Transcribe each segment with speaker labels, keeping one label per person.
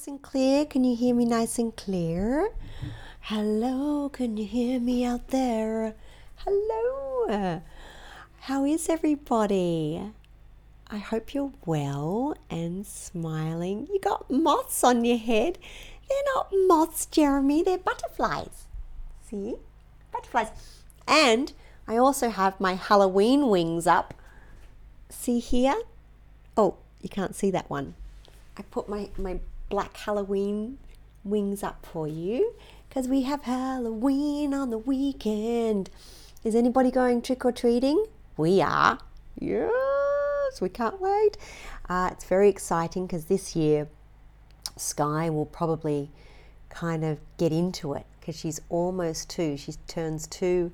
Speaker 1: nice and clear? Can you hear me nice and clear? Hello. Can you hear me out there? Hello. How is everybody? I hope you're well and smiling. You got moths on your head. They're not moths, Jeremy, they're butterflies. See? Butterflies. And I also have my Halloween wings up. See here? Oh, you can't see that one. I put my, my black Halloween wings up for you because we have Halloween on the weekend. Is anybody going trick or treating? We are. Yes, we can't wait. Uh, it's very exciting because this year Sky will probably kind of get into it because she's almost two. She turns two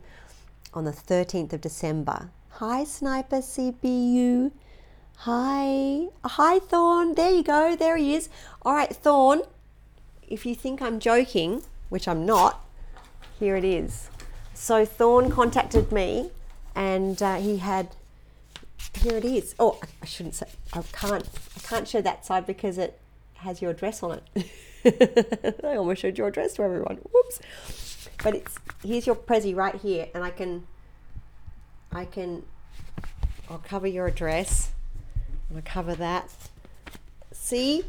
Speaker 1: on the 13th of December. Hi, Sniper CPU. Hi. Hi, Thorn. There you go. There he is. All right, Thorn, if you think I'm joking, which I'm not, here it is. So Thorn contacted me and uh, he had here it is. Oh, I- shouldn't say. I can't. I can't show that side because it has your address on it. I almost showed your address to everyone. Whoops. But it's here's your prezi right here, and I can. I can. I'll cover your address. I'll cover that. See,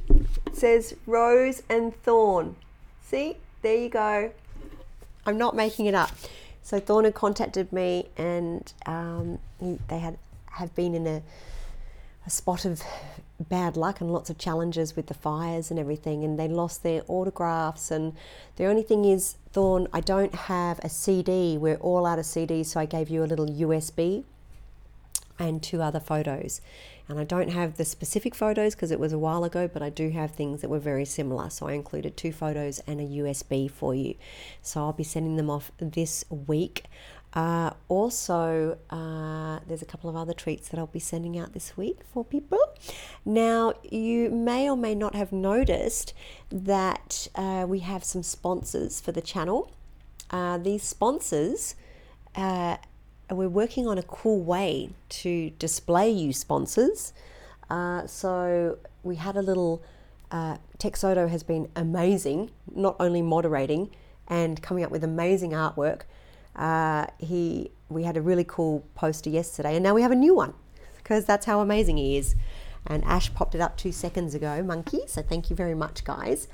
Speaker 1: it says Rose and Thorn. See, there you go. I'm not making it up. So Thorn had contacted me, and um, he- they had have been in a, a spot of bad luck and lots of challenges with the fires and everything, and they lost their autographs. And the only thing is, Thorn, I don't have a CD. We're all out of CDs, so I gave you a little USB and two other photos. And I don't have the specific photos because it was a while ago, but I do have things that were very similar. So I included two photos and a USB for you. So I'll be sending them off this week. Uh, also, uh, there's a couple of other treats that I'll be sending out this week for people. Now, you may or may not have noticed that uh, we have some sponsors for the channel. Uh, these sponsors, uh, we're working on a cool way to display you sponsors. Uh, so we had a little. Uh, Texodo has been amazing, not only moderating and coming up with amazing artwork. Uh, he, we had a really cool poster yesterday, and now we have a new one because that's how amazing he is. And Ash popped it up two seconds ago, monkey. So thank you very much, guys.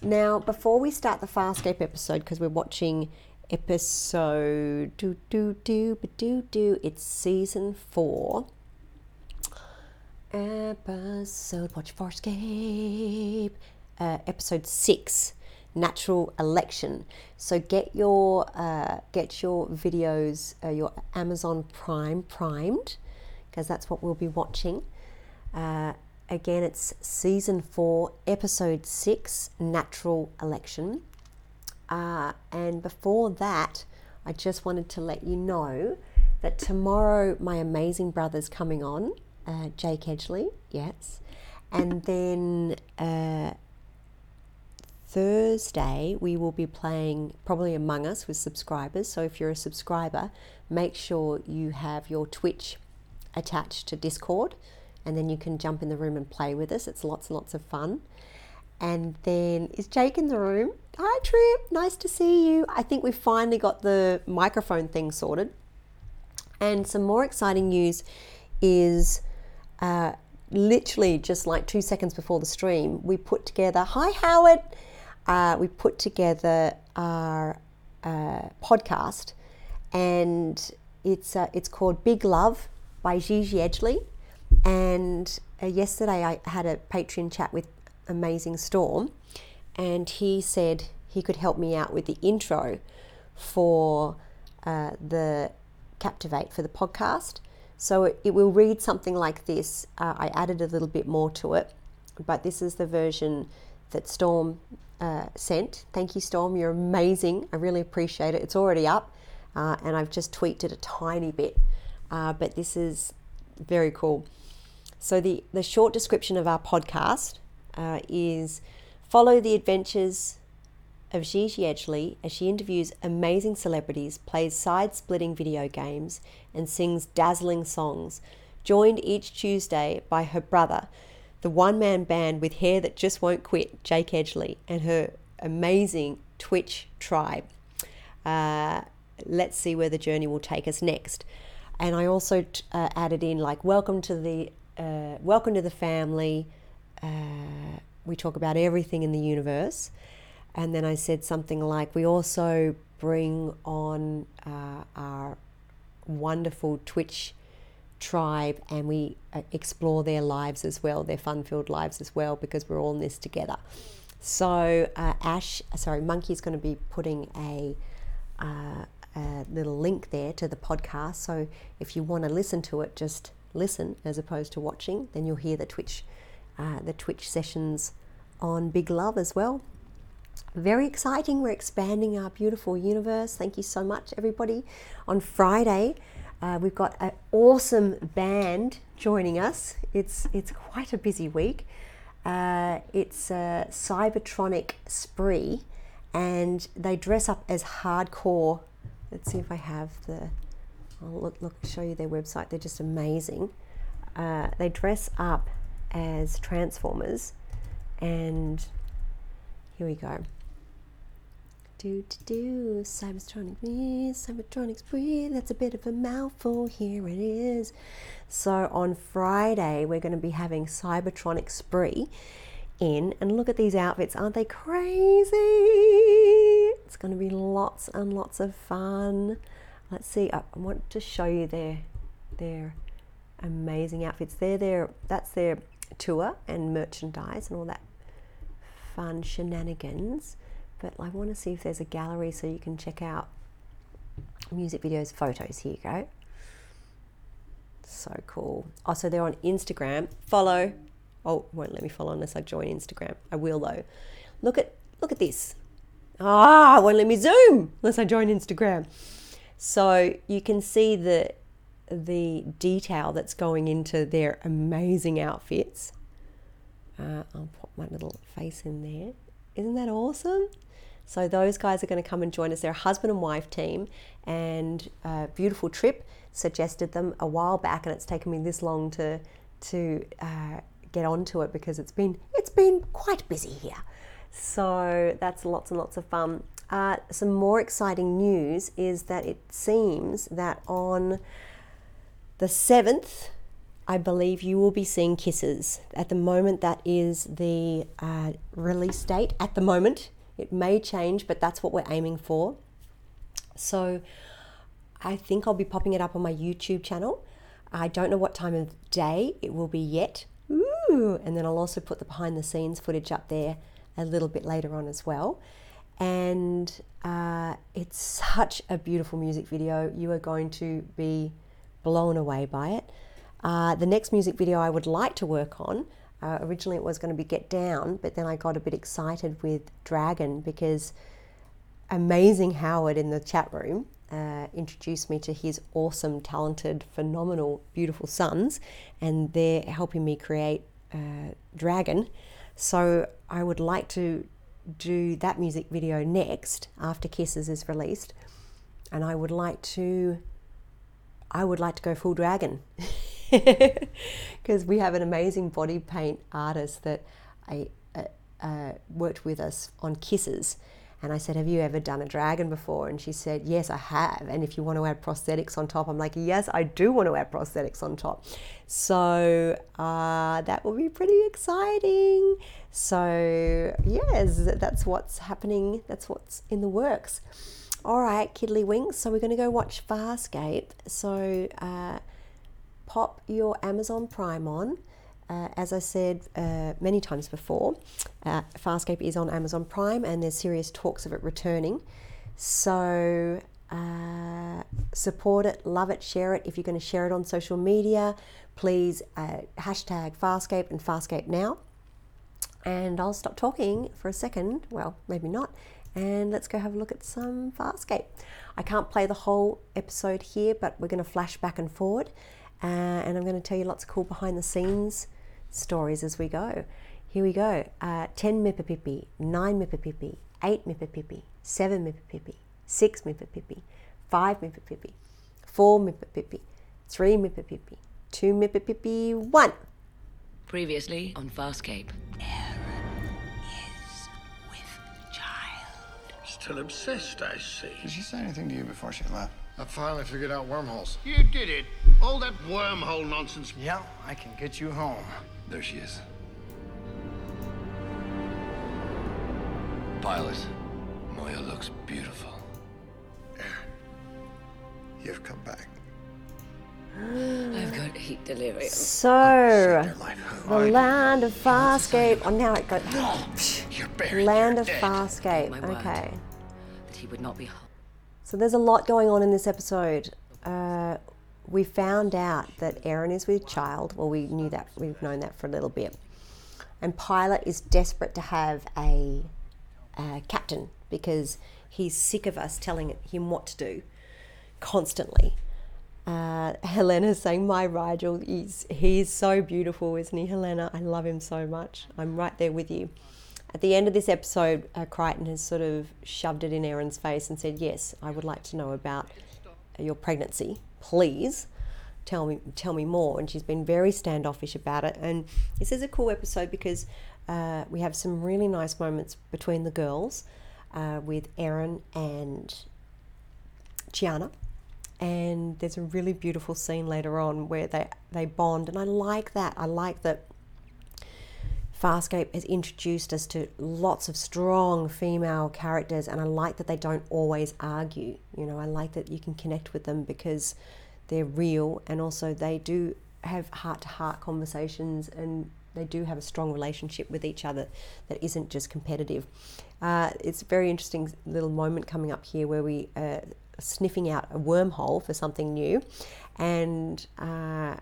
Speaker 1: Now, before we start the Farscape episode, because we're watching episode do do do but do do, it's season four. Episode watch Farscape. Uh, episode six natural election. So get your uh, get your videos, uh, your Amazon Prime primed, because that's what we'll be watching. Uh, again, it's season four, episode six, natural election. Uh, and before that, I just wanted to let you know that tomorrow my amazing brother's coming on, uh, Jake Edgley, yes, and then uh, Thursday, we will be playing probably Among Us with subscribers. So if you're a subscriber, make sure you have your Twitch attached to Discord and then you can jump in the room and play with us. It's lots and lots of fun. And then is Jake in the room? Hi, Trip. Nice to see you. I think we finally got the microphone thing sorted. And some more exciting news is uh, literally just like two seconds before the stream, we put together, hi, Howard uh, we put together our uh, podcast, and it's uh, it's called Big Love by Gigi Edgley. And uh, yesterday I had a Patreon chat with Amazing Storm, and he said he could help me out with the intro for uh, the Captivate for the podcast. So it, it, will read something like this. Uh, I added a little bit more to it, but this is the version that Storm uh, sent. Thank you, Storm. You're amazing. I really appreciate it. It's already up, uh, and I've just tweaked it a tiny bit, uh, but this is very cool. So, the, the short description of our podcast uh, is follow the adventures of Gigi Edgley as she interviews amazing celebrities, plays side splitting video games, and sings dazzling songs. Joined each Tuesday by her brother, the one man band with hair that just won't quit, Jake Edgley, and her amazing Twitch tribe. Uh, let's see where the journey will take us next. And I also uh, added in like welcome to the uh, welcome to the family. We talk about everything in the universe, and then I said something like we also bring on uh, our wonderful Twitch tribe and we uh, explore their lives as well, their fun filled lives as well, because we're all in this together. So, uh, Ash, sorry, Monkey is going to be putting a, uh, a little link there to the podcast. So, if you want to listen to it, just listen as opposed to watching. Then you'll hear the Twitch, uh, the Twitch sessions on Big Love as well. Very exciting. We're expanding our beautiful universe. Thank you so much, everybody. On Friday, uh, we've got an awesome band joining us. It's it's quite a busy week. Uh, it's a Cybertronic Spree, and they dress up as hardcore. Let's see if I have the. I'll look, look show you their website. They're just amazing. Uh, they dress up as Transformers, and here we go. Do do do, Cybertronic me, Cybertronics breathe. That's a bit of a mouthful. Here it is. So on Friday, we're going to be having Cybertronic Spree in, and look at these outfits. Aren't they crazy? It's going to be lots and lots of fun. Let's see. I want to show you their their amazing outfits. They're their that's their tour and merchandise and all that fun shenanigans but I want to see if there's a gallery so you can check out music videos, photos. Here you go. So cool. Also, they're on Instagram. Follow. Oh, won't let me follow unless I join Instagram. I will though. Look at look at this. Ah, won't let me zoom unless I join Instagram. So you can see the the detail that's going into their amazing outfits. Uh, I'll put my little face in there. Isn't that awesome? So those guys are going to come and join us. They're a husband and wife team, and a beautiful trip. Suggested them a while back, and it's taken me this long to to uh, get onto it because it's been it's been quite busy here. So that's lots and lots of fun. Uh, some more exciting news is that it seems that on the 7th, I believe you will be seeing Kisses. At the moment, that is the uh, release date. At the moment, it may change, but that's what we're aiming for. So I think I'll be popping it up on my YouTube channel. I don't know what time of day it will be yet. Ooh, and then I'll also put the behind the scenes footage up there a little bit later on as well. And uh, it's such a beautiful music video. You are going to be blown away by it. Uh, the next music video I would like to work on, uh, originally it was going to be Get Down, but then I got a bit excited with Dragon because Amazing Howard in the chat room uh, introduced me to his awesome, talented, phenomenal, beautiful sons, and they're helping me create uh, Dragon. So I would like to do that music video next after Kisses is released, and I would like to. I would like to go full dragon because we have an amazing body paint artist that I uh, uh, worked with us on Kisses, and I said, Have you ever done a dragon before? And she said, Yes, I have. And if you want to add prosthetics on top, I'm like, Yes, I do want to add prosthetics on top. So uh, that will be pretty exciting. So, yes, that's what's happening. That's what's in the works. All right, Kiddly Winks. So, we're going to go watch Farscape. So, uh, pop your Amazon Prime on. Uh, as I said uh, many times before, uh, Farscape is on Amazon Prime and there's serious talks of it returning. So uh, support it, love it, share it. If you're going to share it on social media, please uh, hashtag Farscape and Farscape Now. And I'll stop talking for a second, well, maybe not, and let's go have a look at some Farscape. I can't play the whole episode here, but we're going to flash back and forward. Uh, and I'm going to tell you lots of cool behind the scenes stories as we go. Here we go. Uh, 10 Mippapipi, 9 Mippapipi, 8 Mippapipi, 7 Mippapipi, 6 Mippapipi, 5 Mippapipi, 4 Mippapipi, 3 Mippapipi, 2 Mippapipi, 1.
Speaker 2: Previously on Farscape.
Speaker 3: Still obsessed, I see.
Speaker 4: Did she say anything to you before she left?
Speaker 5: I finally figured out wormholes.
Speaker 3: You did it. All that wormhole nonsense.
Speaker 4: Yeah, I can get you home. There she is. Pilot, Moya looks beautiful.
Speaker 5: You've come back.
Speaker 2: I've got heat delirium.
Speaker 1: So,
Speaker 5: Their life.
Speaker 1: the land of Farscape. Oh, now it got.
Speaker 5: You're buried.
Speaker 1: Land
Speaker 5: You're
Speaker 1: of
Speaker 5: dead.
Speaker 1: Farscape.
Speaker 2: My word.
Speaker 1: Okay.
Speaker 2: Not be.
Speaker 1: So there's a lot going on in this episode. Uh, we found out that Aeryn is with child. Well, we knew that. We've known that for a little bit. And Pilot is desperate to have a, a captain because he's sick of us telling him what to do constantly. Uh, Helena's saying, "My Rygel, he's he's so beautiful, isn't he, Helena? I love him so much. I'm right there with you." At the end of this episode, uh, Crichton has sort of shoved it in Aeryn's face and said, "Yes, I would like to know about your pregnancy. Please tell me tell me more." And she's been very standoffish about it. And this is a cool episode because uh, we have some really nice moments between the girls uh, with Aaron and Chiana. And there's a really beautiful scene later on where they, they bond, and I like that. I like that Farscape has introduced us to lots of strong female characters, and I like that they don't always argue. You know, I like that you can connect with them because they're real, and also they do have heart to heart conversations, and they do have a strong relationship with each other that isn't just competitive. Uh, it's a very interesting little moment coming up here where we uh, sniffing out a wormhole for something new, and uh,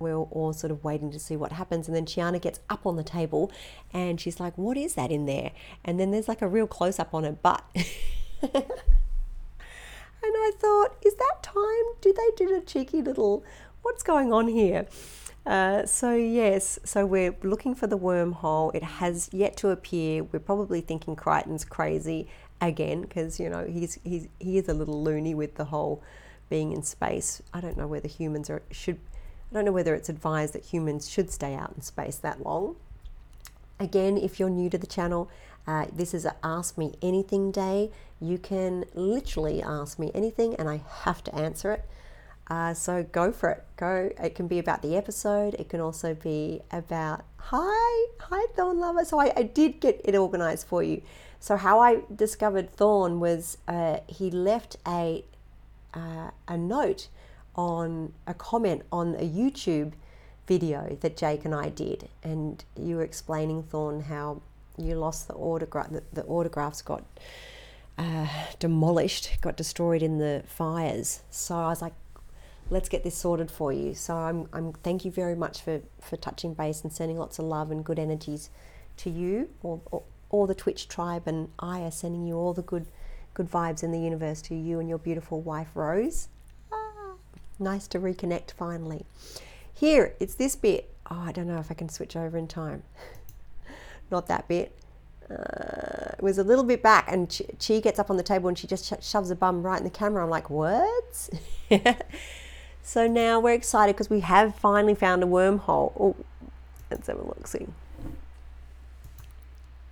Speaker 1: we're all sort of waiting to see what happens. And then Chiana gets up on the table, and she's like, "What is that in there?" And then there's like a real close up on her butt. And I thought, is that time? Do they do a cheeky little, what's going on here? Uh, so, yes, so we're looking for the wormhole. It has yet to appear. We're probably thinking Crichton's crazy again because, you know, he's, he's, he is a little loony with the whole being in space. I don't know whether humans are, should, I don't know whether it's advised that humans should stay out in space that long. Again, if you're new to the channel, uh, this is Ask Me Anything day. You can literally ask me anything and I have to answer it. Uh, so go for it. Go. It can be about the episode. It can also be about hi, hi Thorn lover. So I, I did get it organized for you. So how I discovered Thorn was uh, he left a uh, a note on a comment on a YouTube video that Jake and I did, and you were explaining Thorn how you lost the autograph. The, the autographs got uh, demolished, got destroyed in the fires. So I was like, let's get this sorted for you. So I'm, I'm thank you very much for, for touching base and sending lots of love and good energies to you. All, all the Twitch tribe and I are sending you all the good good vibes in the universe to you and your beautiful wife Rose. Nice to reconnect finally. Here, it's this bit. Oh, I don't know if I can switch over in time. Not that bit. Uh, it was a little bit back, and she, Chi gets up on the table and she just sh- shoves a bum right in the camera. I'm like, words? so now we're excited because we have finally found a wormhole. Oh, let's have a look. See.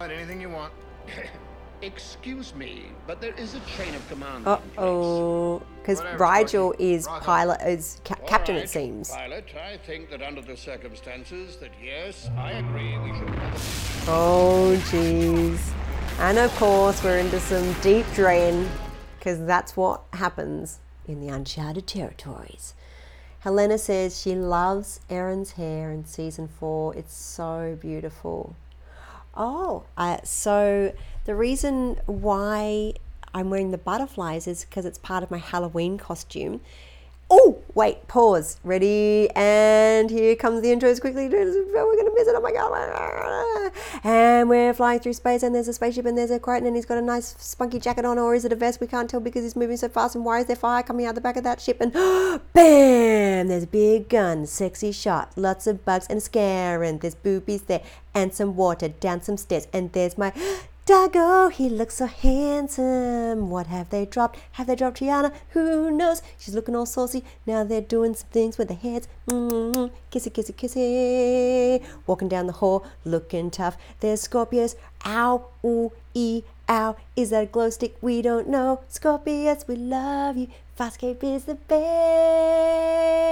Speaker 5: Anything you want.
Speaker 3: Excuse me, but there is a chain of command.
Speaker 1: Uh oh, because
Speaker 5: Rygel
Speaker 1: is pilot, is ca-
Speaker 3: All
Speaker 1: captain. It seems.
Speaker 3: Pilot, I think that under the circumstances, that yes, I agree we should
Speaker 1: Oh, jeez. And of course, we're into some deep drain because that's what happens in the uncharted territories. Helena says she loves Aeryn's hair in season four. It's so beautiful. Oh, uh, so the reason why I'm wearing the butterflies is because it's part of my Halloween costume. Oh, wait, pause. Ready? And here comes the intros quickly. We're going to miss it. Oh my God. And we're flying through space, and there's a spaceship, and there's a Crichton, and he's got a nice spunky jacket on, or is it a vest? We can't tell because he's moving so fast. And why is there fire coming out the back of that ship? And bam! There's a big gun, sexy shot, lots of bugs, and and there's boobies there, and some water down some stairs, and there's my. D'Argo, he looks so handsome. What have they dropped? Have they dropped Triana? Who knows? She's looking all saucy. Now they're doing some things with their heads. mm Kissy, kissy, kissy. Walking down the hall, looking tough. There's Scorpius. Ow, ooh, ee, ow. Is that a glow stick? We don't know. Scorpius, we love you. Farscape is the best.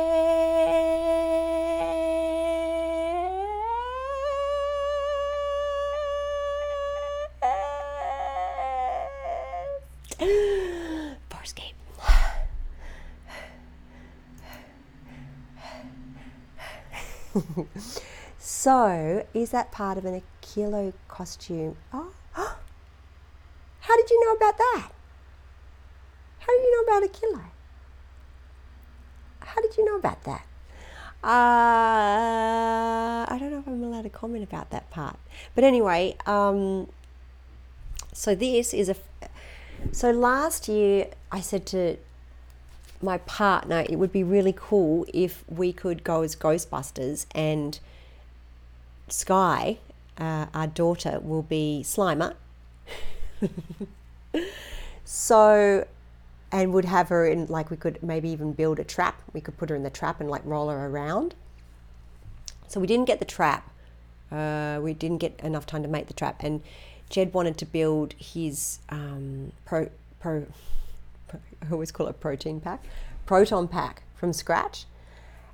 Speaker 1: Farscape. so, is that part of an Aquilo costume? Oh, how did you know about that? How did you know about Aquilo? How did you know about that? Uh, I don't know if I'm allowed to comment about that part. But anyway, um, so this is a. So last year, I said to my partner, it would be really cool if we could go as Ghostbusters and Sky, uh, our daughter, will be Slimer. so, and would have her in, like, we could maybe even build a trap. We could put her in the trap and, like, roll her around. So, we didn't get the trap. Uh, we didn't get enough time to make the trap. And Jed wanted to build his um, pro, pro, I always call it protein pack, proton pack from scratch.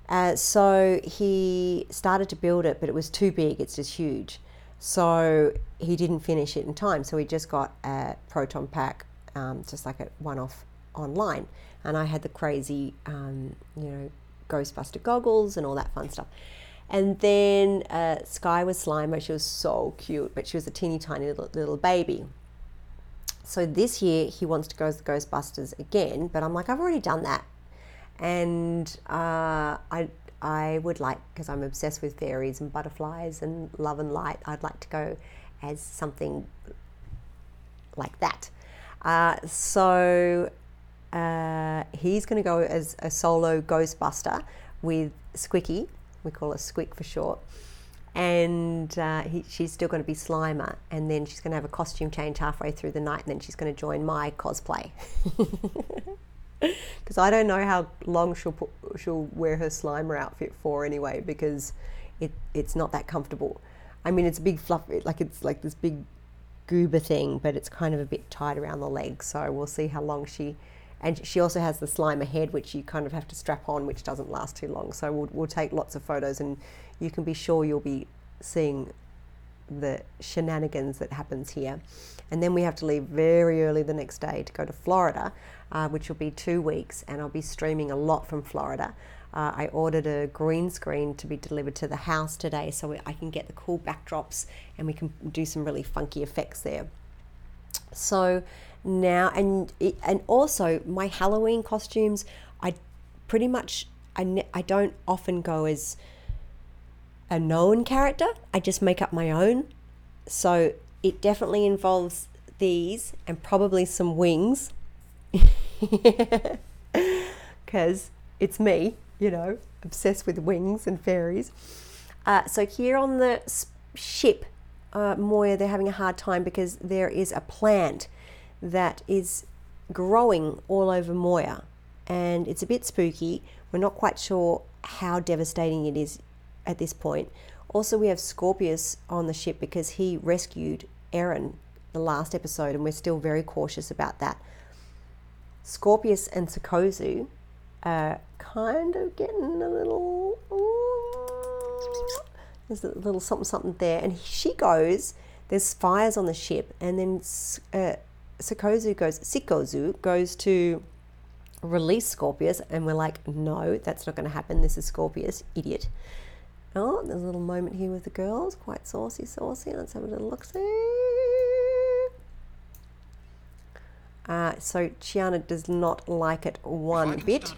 Speaker 1: Uh, so he started to build it, but it was too big. It's just huge. So he didn't finish it in time. So he just got a proton pack, um, just like a one-off online. And I had the crazy, um, you know, Ghostbuster goggles and all that fun stuff. And then uh, Sky was Slimer. She was so cute, but she was a teeny tiny little, little baby. So this year he wants to go as the Ghostbusters again, but I'm like, I've already done that, and uh, I I would like because I'm obsessed with fairies and butterflies and love and light. I'd like to go as something like that. Uh, so uh, he's going to go as a solo Ghostbuster with Squicky. We call her Squick for short. And uh, he, she's still going to be Slimer, and then she's going to have a costume change halfway through the night, and then she's going to join my cosplay. Because I don't know how long she'll put, she'll wear her Slimer outfit for anyway, because it it's not that comfortable. I mean, it's a big fluff, like it's like this big goober thing, but it's kind of a bit tight around the legs. So we'll see how long she. And she also has the Slimer head, which you kind of have to strap on, which doesn't last too long. So we'll, we'll take lots of photos, and you can be sure you'll be seeing the shenanigans that happens here. And then we have to leave very early the next day to go to Florida, uh, which will be two weeks, and I'll be streaming a lot from Florida. Uh, I ordered a green screen to be delivered to the house today so I can get the cool backdrops and we can do some really funky effects there. So now, and it, and also my Halloween costumes, I pretty much I, I don't often go as a known character. I just make up my own. So it definitely involves these and probably some wings because it's me, you know, obsessed with wings and fairies. Uh, so here on the ship, uh, Moya, they're having a hard time because there is a plant that is growing all over Moya, and it's a bit spooky. We're not quite sure how devastating it is at this point. Also, we have Scorpius on the ship because he rescued Aeryn the last episode, and we're still very cautious about that. Scorpius and Sikozu are kind of getting a little. There's a little something something there, and she goes. There's fires on the ship, and then uh, Sikozu goes. Sikozu goes to release Scorpius, and we're like, no, that's not going to happen. This is Scorpius, idiot. Oh, there's a little moment here with the girls, quite saucy, saucy. Let's have a little look. See. Uh, so Chiana does not like it one bit.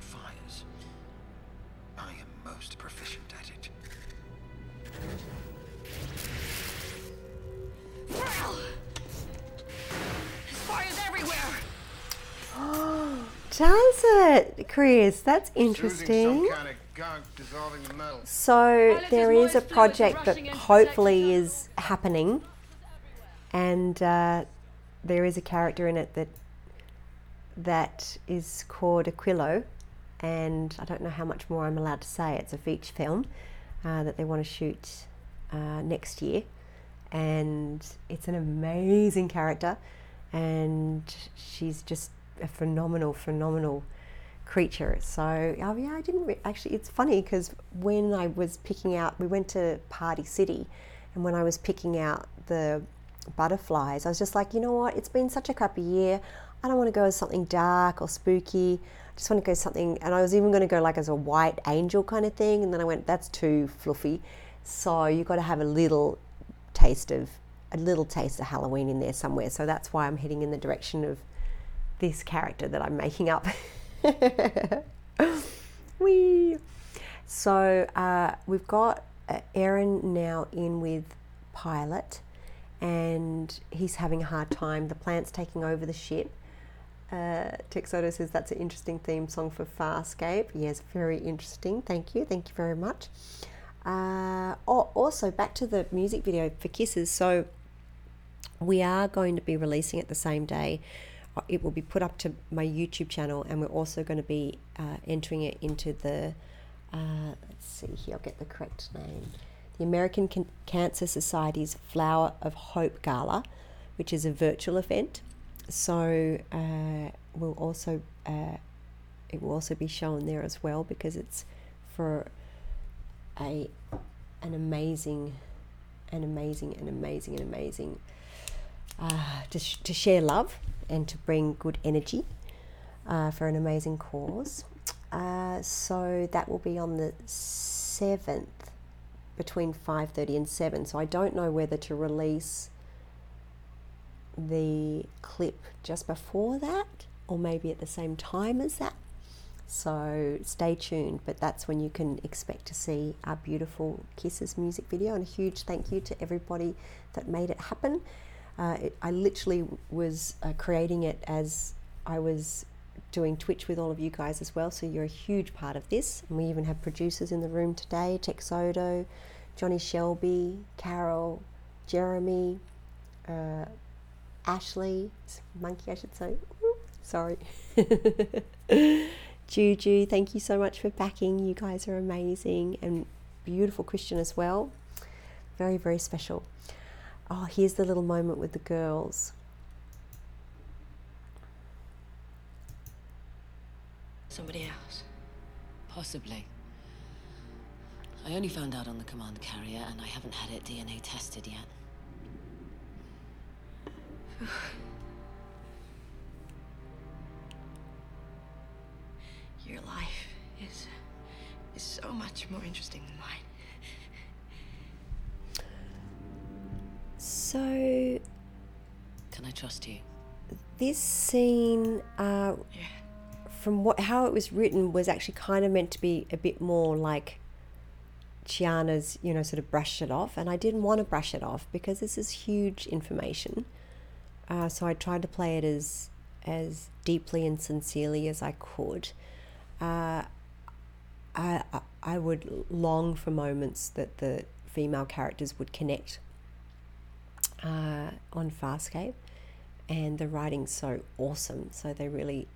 Speaker 1: Does it, Chris? That's interesting.
Speaker 5: kind of gunk dissolving the metal.
Speaker 1: So there
Speaker 2: is
Speaker 1: is a project that hopefully is happening, and uh, there is a character in it that that is called Aquilo, and I don't know how much more I'm allowed to say. It's a feature film uh, that they want to shoot uh, next year, and it's an amazing character, and she's just a phenomenal, phenomenal creature. So, oh yeah, I didn't re- actually. It's funny because when I was picking out, we went to Party City, and when I was picking out the butterflies, I was just like, you know what? It's been such a crappy year. I don't want to go as something dark or spooky. I just want to go something, and I was even going to go like as a white angel kind of thing, and then I went, that's too fluffy. So you've got to have a little taste of a little taste of Halloween in there somewhere. So that's why I'm heading in the direction of this character that I'm making up. Wee. So uh, we've got uh, Aeryn now in with Pilot, and he's having a hard time. The plant's taking over the ship. Uh, Texoto says that's an interesting theme song for Farscape. Yes, very interesting. Thank you. Thank you very much. Uh, oh, also, back to the music video for Kisses. So we are going to be releasing it the same day. It will be put up to my YouTube channel, and we're also going to be uh, entering it into the. Uh, let's see here. I'll get the correct name. The American Can- Cancer Society's Flower of Hope Gala, which is a virtual event. So uh, we'll also uh, it will also be shown there as well because it's for a an amazing, an amazing, an amazing, an amazing uh, to, sh- to share love and to bring good energy uh, for an amazing cause. Uh, so that will be on the seventh, between five thirty and seven. So I don't know whether to release the clip just before that, or maybe at the same time as that. So stay tuned, but that's when you can expect to see our beautiful Kisses music video. And a huge thank you to everybody that made it happen. Uh, it, I literally was uh, creating it as I was doing Twitch with all of you guys as well. So you're a huge part of this. And we even have producers in the room today Texodo, Johnny Shelby, Carol, Jeremy, uh, Ashley, Monkey, I should say. Sorry. Juju, thank you so much for backing. You guys are amazing and beautiful Christian as well. Very, very special. Oh, here's the little moment with the girls.
Speaker 6: Somebody else? Possibly. I only found out on the command carrier, and I haven't had it DNA tested yet.
Speaker 2: Your life is is so much more interesting than mine.
Speaker 1: So,
Speaker 6: Can I trust you?
Speaker 1: this scene, uh,
Speaker 2: Yeah.
Speaker 1: from what how it was written, was actually kind of meant to be a bit more like Chiana's, you know, sort of brush it off. And I didn't want to brush it off because this is huge information. Uh, so I tried to play it as as deeply and sincerely as I could. Uh, I, I- I would long for moments that the female characters would connect uh, on Farscape, and the writing's so awesome. So they really,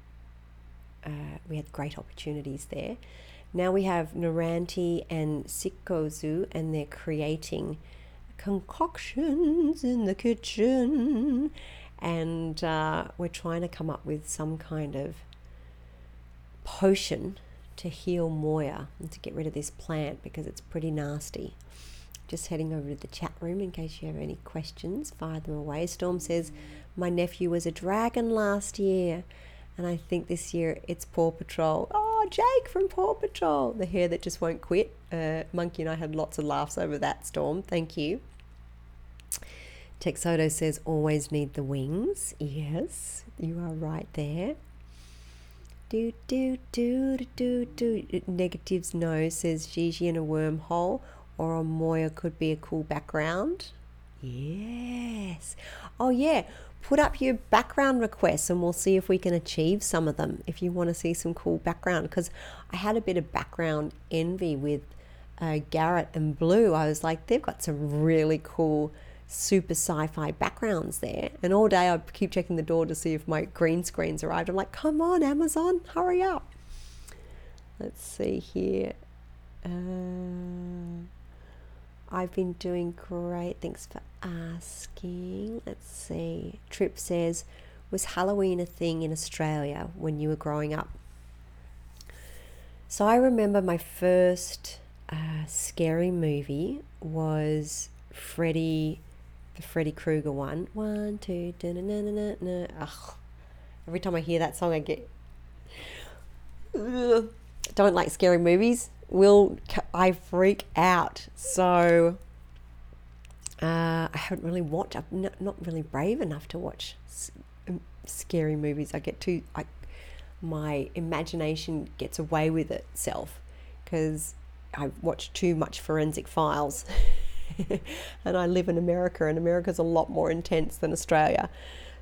Speaker 1: uh, we had great opportunities there. Now we have Noranti and Sikozu, and they're creating concoctions in the kitchen, and uh, we're trying to come up with some kind of potion to heal Moya and to get rid of this plant because it's pretty nasty. Just heading over to the chat room in case you have any questions, fire them away. Storm says, My nephew was a dragon last year, and I think this year it's Paw Patrol. Oh, Jake from Paw Patrol, the hair that just won't quit. Uh, Monkey and I had lots of laughs over that, Storm. Thank you. Texodo says, Always need the wings. Yes, you are right there. Do do do do do do. Negatives no says Gigi in a wormhole or a Moya could be a cool background. Yes. Oh yeah. Put up your background requests and we'll see if we can achieve some of them. If you want to see some cool background, because I had a bit of background envy with uh, Garrett and Blue. I was like, they've got some really cool super sci-fi backgrounds there and all day i keep checking the door to see if my green screen's arrived i'm like come on amazon hurry up let's see here uh, i've been doing great thanks for asking let's see trip says was halloween a thing in australia when you were growing up so i remember my first uh, scary movie was freddy the Freddy Krueger one. One, two, da na na na na. Ugh. Every time I hear that song, I get. Ugh. Don't like scary movies. Will I freak out? So uh, I haven't really watched. I'm not, not really brave enough to watch s- scary movies. I get too. I my imagination gets away with itself because I watch too much Forensic Files. and I live in America, and America's a lot more intense than Australia.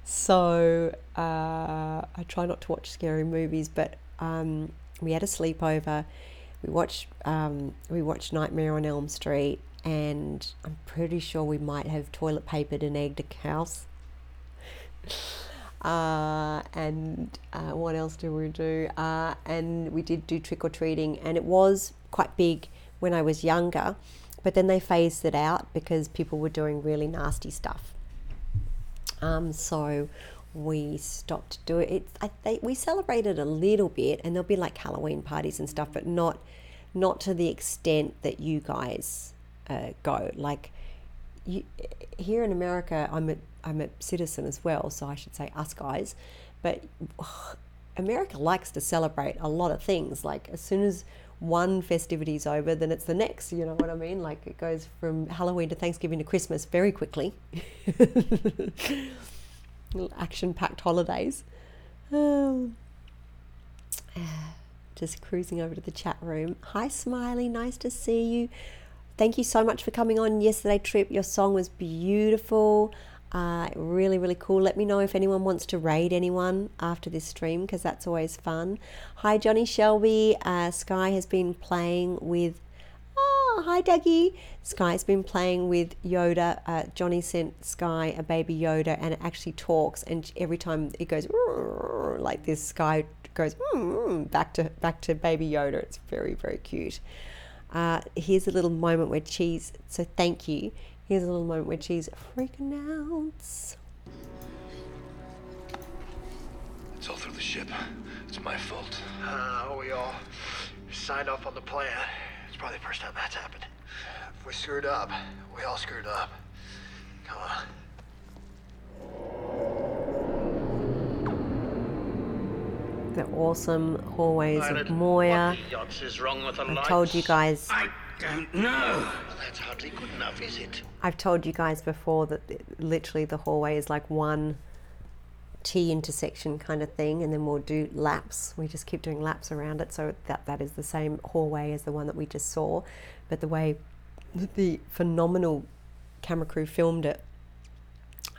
Speaker 1: So uh, I try not to watch scary movies, but um, we had a sleepover. We watched um, we watched Nightmare on Elm Street, and I'm pretty sure we might have toilet papered and egged a house. Uh, and uh, what else do we do? Uh, and we did do trick or treating, and it was quite big when I was younger but then they phased it out because people were doing really nasty stuff. Um, so we stopped doing it. I, they, we celebrated a little bit, and there'll be like Halloween parties and stuff, but not not to the extent that you guys uh, go. Like you, here in America, I'm a I'm a citizen as well, so I should say us guys, but. America likes to celebrate a lot of things. Like as soon as one festivity's over, then it's the next. You know what I mean? Like it goes from Halloween to Thanksgiving to Christmas very quickly. little action-packed holidays. Um, just cruising over to the chat room. Hi, Smiley. Nice to see you. Thank you so much for coming on yesterday, Trip. Your song was beautiful. Uh, really, really cool. Let me know if anyone wants to raid anyone after this stream because that's always fun. Hi, Johnny Shelby. Uh, Sky has been playing with. Oh, hi, Dougie. Sky's been playing with Yoda. Uh, Johnny sent Sky a baby Yoda and it actually talks. And every time it goes like this, Sky goes back to back to baby Yoda. It's very, very cute. Uh, here's a little moment where Chi's. So thank you. Here's a little moment where Chi's freaking out.
Speaker 4: It's all through the ship. It's my fault.
Speaker 7: Uh, we all signed off on the plan. It's probably the first time that's happened. If we screwed up, we all screwed up. Come on.
Speaker 1: The awesome hallways of Moya.
Speaker 7: What the is wrong with the
Speaker 1: I've told you guys.
Speaker 3: I don't know.
Speaker 7: Well, that's hardly good enough, is it?
Speaker 1: I've told you guys before that literally the hallway is like one T intersection kind of thing, and then we'll do laps. We just keep doing laps around it, so that that is the same hallway as the one that we just saw. But the way the phenomenal camera crew filmed it,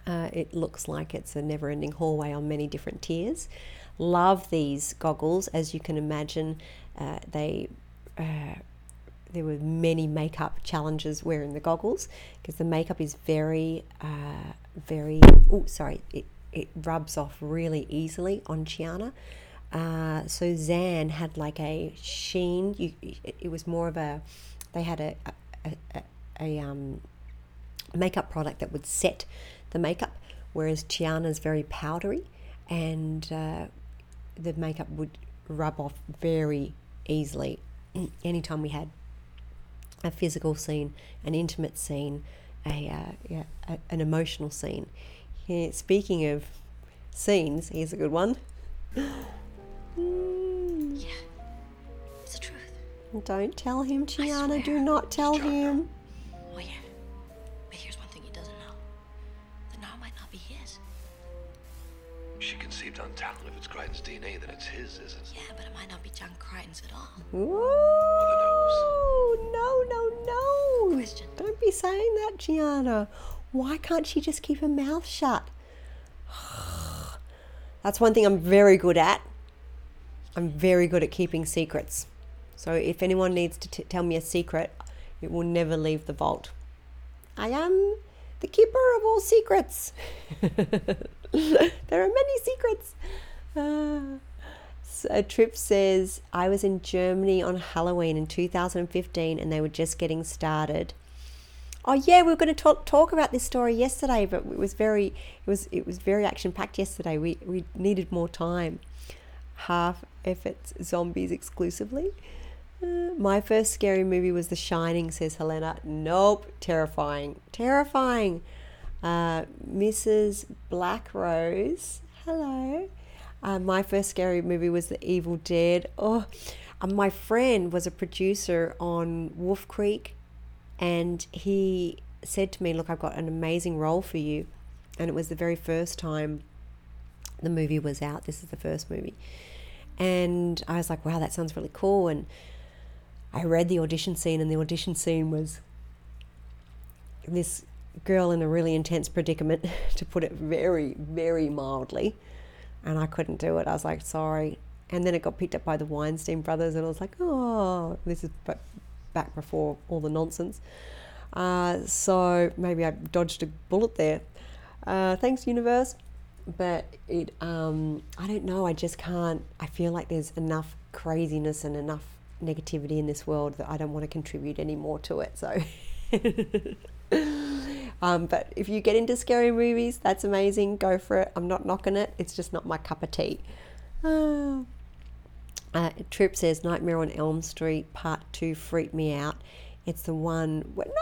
Speaker 1: uh, it looks like it's a never-ending hallway on many different tiers. Love these goggles, as you can imagine. Uh, they uh, there were many makeup challenges wearing the goggles because the makeup is very, uh, very. Oh, sorry, it it rubs off really easily on Chiana. Uh, so Zhaan had like a sheen. You, it, was more of a. They had a a, a, a um, makeup product that would set the makeup, whereas Chiana's very powdery, and uh, the makeup would rub off very easily. Anytime we had a physical scene, an intimate scene, a, uh, yeah, a an emotional scene. Yeah, speaking of scenes, here's a good one. Mm,
Speaker 6: Yeah. It's the truth.
Speaker 1: Don't tell him, Chiana. Do not tell him.
Speaker 6: Oh, yeah. But here's one thing he doesn't know. The Nile might not be his.
Speaker 4: She conceived on Talyn. If it's Crichton's DNA, then it's his, isn't it?
Speaker 6: Yeah, but it might not be John Crichton's at all.
Speaker 1: Ooh, no, no, no.
Speaker 6: Question.
Speaker 1: Don't be saying that, Chiana. Why can't she just keep her mouth shut? That's one thing I'm very good at. I'm very good at keeping secrets. So if anyone needs to t- tell me a secret, it will never leave the vault. I am the keeper of all secrets. there are many secrets. Ah. So Trip says, I was in Germany on Halloween in 2015 and they were just getting started. Oh yeah, we were going to talk, talk about this story yesterday, but it was very it was it was very action packed yesterday. We we needed more time. Half if it's zombies exclusively. Uh, my first scary movie was The Shining, says Helena. Nope, terrifying, terrifying. Uh, Mrs. Black Rose, hello. Uh, my first scary movie was The Evil Dead. Oh, my friend was a producer on Wolf Creek, and he said to me, "Look, I've got an amazing role for you," and it was the very first time the movie was out. This is the first movie, and I was like, "Wow, that sounds really cool." And I read the audition scene, and the audition scene was this girl in a really intense predicament, to put it very, very mildly. And I couldn't do it. I was like, sorry. And then it got picked up by the Weinstein brothers, and I was like, oh, this is back before all the nonsense. Uh, so maybe I dodged a bullet there. Uh, thanks, universe. But it, um, I don't know. I just can't. I feel like there's enough craziness and enough negativity in this world that I don't want to contribute any more to it. So. Um, but if you get into scary movies, that's amazing. Go for it. I'm not knocking it. It's just not my cup of tea. Uh, uh, Trip says Nightmare on Elm Street Part Two freaked me out. It's the one. Where, no,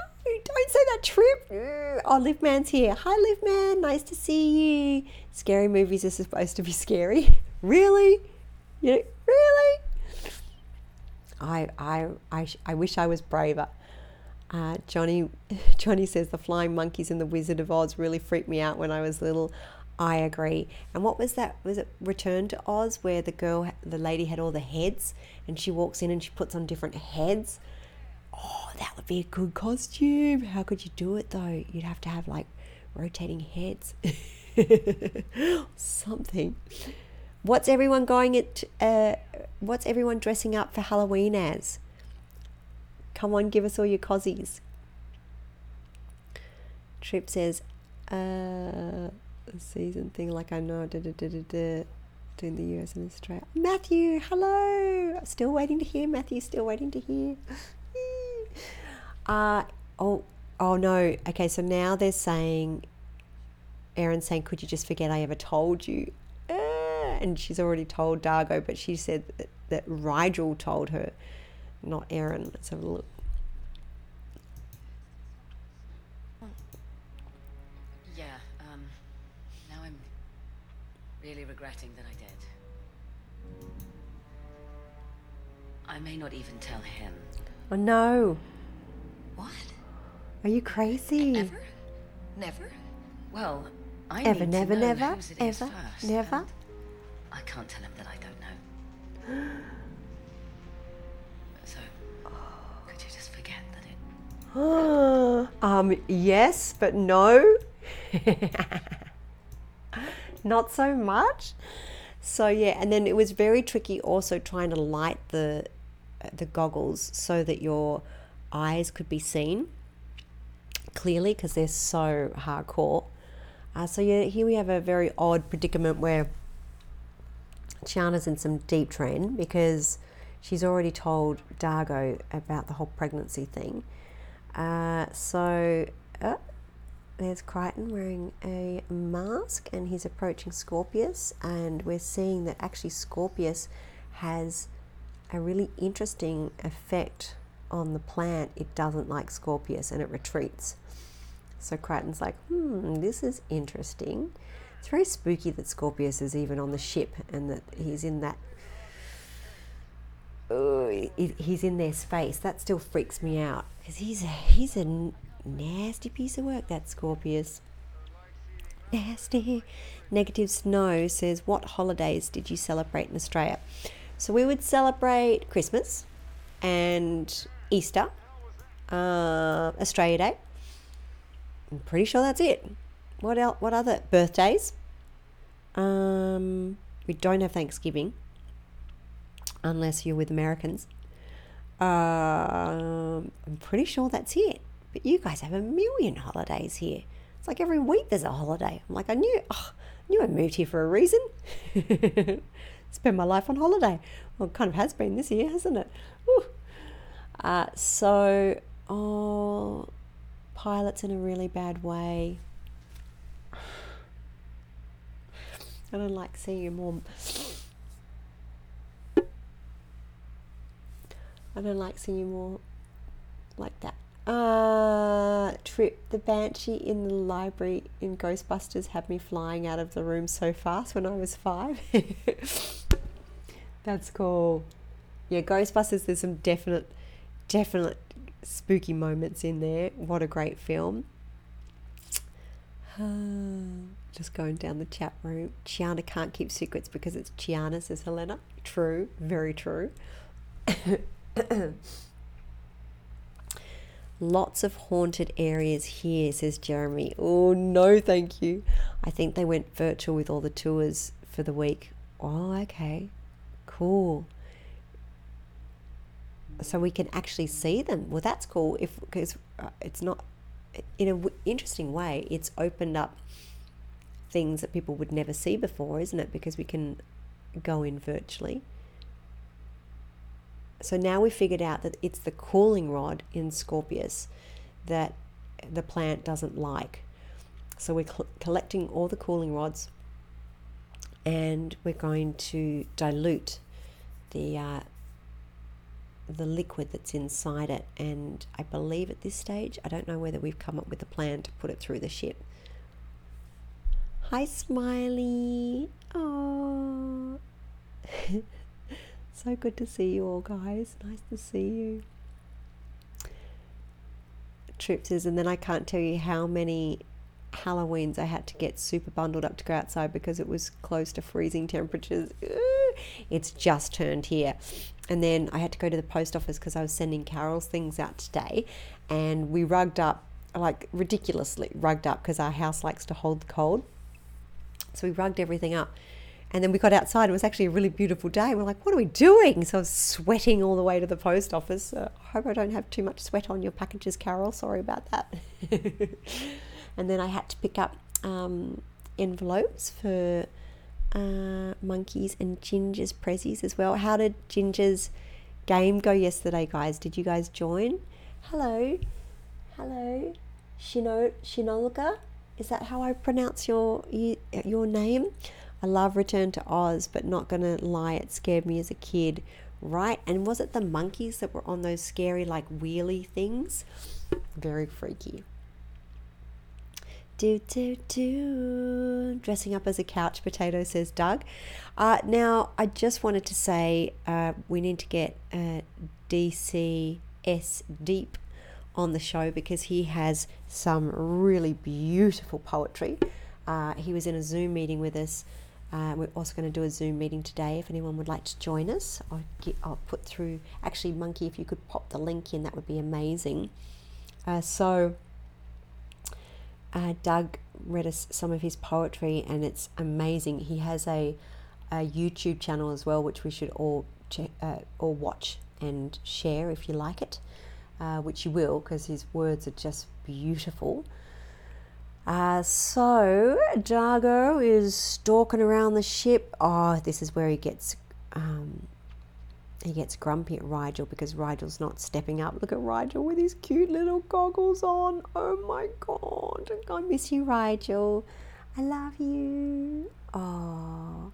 Speaker 1: don't say that. Trip. Oh, Liv Man's here. Hi, Liv Man. Nice to see you. Scary movies are supposed to be scary. really? You know, really? I, I, I, I wish I was braver. Uh, Johnny, Johnny says the flying monkeys in the Wizard of Oz really freaked me out when I was little. I agree. And what was that? Was it Return to Oz where the girl, the lady had all the heads and she walks in and she puts on different heads? Oh, that would be a good costume. How could you do it though? You'd have to have like rotating heads. Something. What's everyone going at? Uh, what's everyone dressing up for Halloween as? Come on, give us all your cozies. Trip says, uh, a season thing like I know, da, da, da, da, da, doing the US and Australia. Matthew, hello. Still waiting to hear. Matthew, still waiting to hear. uh, oh, oh no. Okay, so now they're saying, Aeryn's saying, could you just forget I ever told you? Uh, and she's already told D'Argo, but she said that, that Rygel told her, not Aeryn. Let's have a look.
Speaker 6: Regretting that I did. I may not even tell him.
Speaker 1: Oh no.
Speaker 2: What?
Speaker 1: Are you crazy?
Speaker 2: Ever? Never?
Speaker 6: Well, I
Speaker 1: Ever, never, never,
Speaker 6: whose it is
Speaker 1: ever,
Speaker 6: first,
Speaker 1: never?
Speaker 6: I can't tell him that I don't know. So, could you just forget that it...
Speaker 1: um, yes, but no. Not so much. So yeah, and then it was very tricky also trying to light the the goggles so that your eyes could be seen clearly because they're so hardcore. Uh, so yeah, here we have a very odd predicament where Chiana's in some deep trend because she's already told D'Argo about the whole pregnancy thing. Uh, so uh, there's Crichton wearing a mask and he's approaching Scorpius, and we're seeing that actually Scorpius has a really interesting effect on the plant. It doesn't like Scorpius and it retreats. So Crichton's like, hmm, this is interesting. It's very spooky that Scorpius is even on the ship and that he's in that. He- he's in their space. That still freaks me out because he's a, he's a nasty piece of work. That Scorpius. Nasty. Negative Snow says, What holidays did you celebrate in Australia? So we would celebrate Christmas and Easter, uh, Australia Day. I'm pretty sure that's it. What else? What other birthdays? Um, we don't have Thanksgiving unless you're with Americans. Um, I'm pretty sure that's it. But you guys have a million holidays here. It's like every week there's a holiday. I'm like, I knew, oh, I knew I moved here for a reason. Spend my life on holiday. Well, it kind of has been this year, hasn't it? Uh, so, oh, pilots in a really bad way. I don't like seeing you more. I don't like seeing you more like that. Uh, trip the banshee in the library in Ghostbusters had me flying out of the room so fast when I was five. That's cool. Yeah, Ghostbusters. There's some definite, definite spooky moments in there. What a great film. Just going down the chat room. Chiana can't keep secrets because it's Chiana, says Helena. True, very true. Lots of haunted areas here, says Jeremy. Oh, no, thank you. I think they went virtual with all the tours for the week. Oh, okay. Cool. So we can actually see them. Well, that's cool if because uh, it's not in an w- interesting way. It's opened up things that people would never see before, isn't it? Because we can go in virtually. So now we figured out that it's the cooling rod in Scorpius that the plant doesn't like. So we're cl- collecting all the cooling rods and we're going to dilute the uh, the liquid that's inside it. And I believe at this stage, I don't know whether we've come up with a plan to put it through the ship. Hi, Smiley. Oh. So good to see you all, guys. Nice to see you. Trip says, and then I can't tell you how many Halloween's, I had to get super bundled up to go outside because it was close to freezing temperatures. Ooh, It's just turned here. And then I had to go to the post office because I was sending Carol's things out today. And we rugged up, like ridiculously rugged up because our house likes to hold the cold. So we rugged everything up. And then we got outside. It was actually a really beautiful day. We're like, what are we doing? So I was sweating all the way to the post office. Uh, I hope I don't have too much sweat on your packages, Carol. Sorry about that. and then I had to pick up um, envelopes for uh, monkeys and Ginger's prezzies as well. How did Ginger's game go yesterday, guys? Did you guys join? Hello. Hello. Shino, Shinolga? Is that how I pronounce your your name? I love Return to Oz, but not gonna lie, it scared me as a kid, right? And was it the monkeys that were on those scary like wheelie things? Very freaky. Do do do. Dressing up as a couch potato, says Doug. Uh, now, I just wanted to say uh, we need to get uh, DCS Deep on the show because he has some really beautiful poetry. Uh, he was in a Zoom meeting with us. Uh, we're also going to do a Zoom meeting today. If anyone would like to join us, I'll, get, I'll put through. Actually, Monkey, if you could pop the link in, that would be amazing. Uh, so, uh, Doug read us some of his poetry, and it's amazing. He has a, a YouTube channel as well, which we should all check, uh, all watch and share if you like it, uh, which you will, because his words are just beautiful. Uh, so D'Argo is stalking around the ship. Oh, this is where he gets um, he gets grumpy at Rygel because Rygel's not stepping up. Look at Rygel with his cute little goggles on. Oh my god, I miss you, Rygel. I love you. Oh.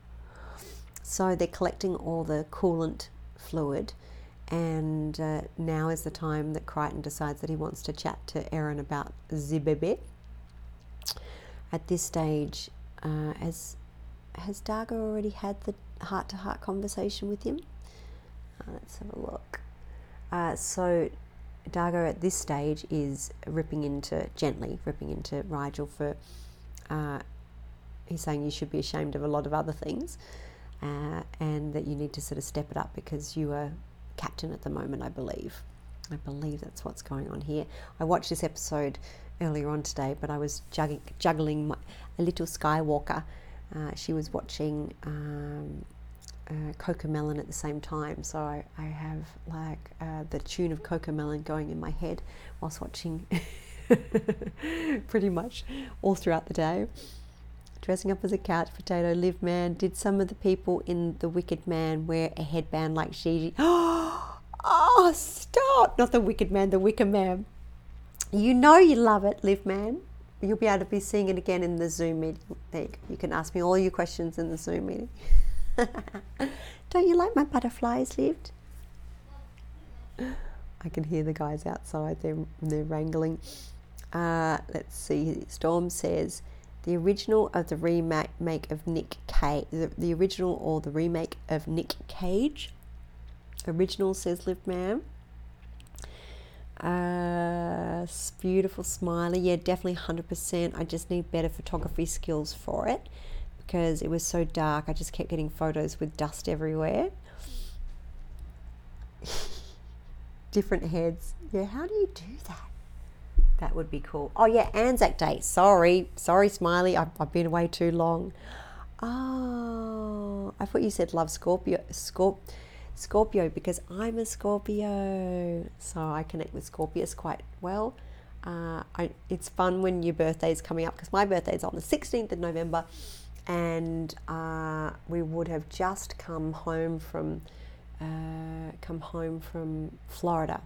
Speaker 1: So they're collecting all the coolant fluid, and uh, now is the time that Crichton decides that he wants to chat to Aeryn about Zibebe. At this stage, uh, has has D'Argo already had the heart-to-heart conversation with him? Uh, let's have a look. Uh, so D'Argo at this stage is ripping into gently ripping into Rygel for. Uh, he's saying you should be ashamed of a lot of other things, uh, and that you need to sort of step it up because you are captain at the moment. I believe. I believe that's what's going on here. I watched this episode earlier on today, but I was juggling, juggling my, a little Skywalker. Uh, she was watching um, uh, Cocomelon at the same time, so I, I have like uh, the tune of Cocomelon going in my head whilst watching pretty much all throughout the day. Dressing up as a couch potato, live man. Did some of the people in The Wicked Man wear a headband like Gigi? Oh, stop! Not the Wicked Man, the Wicker Man. You know you love it, Live Man. You'll be able to be seeing it again in the Zoom meeting. You, can ask me all your questions in the Zoom meeting. Don't you like my butterflies, Lived? I can hear the guys outside. They're they're wrangling. Uh, let's see. Storm says the original of the remake of Nick Cage. The, the original or the remake of Nick Cage. Original says Liv Man. Uh, beautiful smiley. Yeah, definitely 100%. I just need better photography skills for it because it was so dark. I just kept getting photos with dust everywhere. Different heads. Yeah, how do you do that? That would be cool. Oh, yeah, Anzac Day. Sorry. Sorry, Smiley. I've, I've been away too long. Oh, I thought you said love Scorpio. Scorp- Scorpio because I'm a Scorpio, so I connect with Scorpius quite well. Uh, I, it's fun when your birthday is coming up because my birthday is on the 16th of November, and uh, we would have just come home from uh, come home from Florida,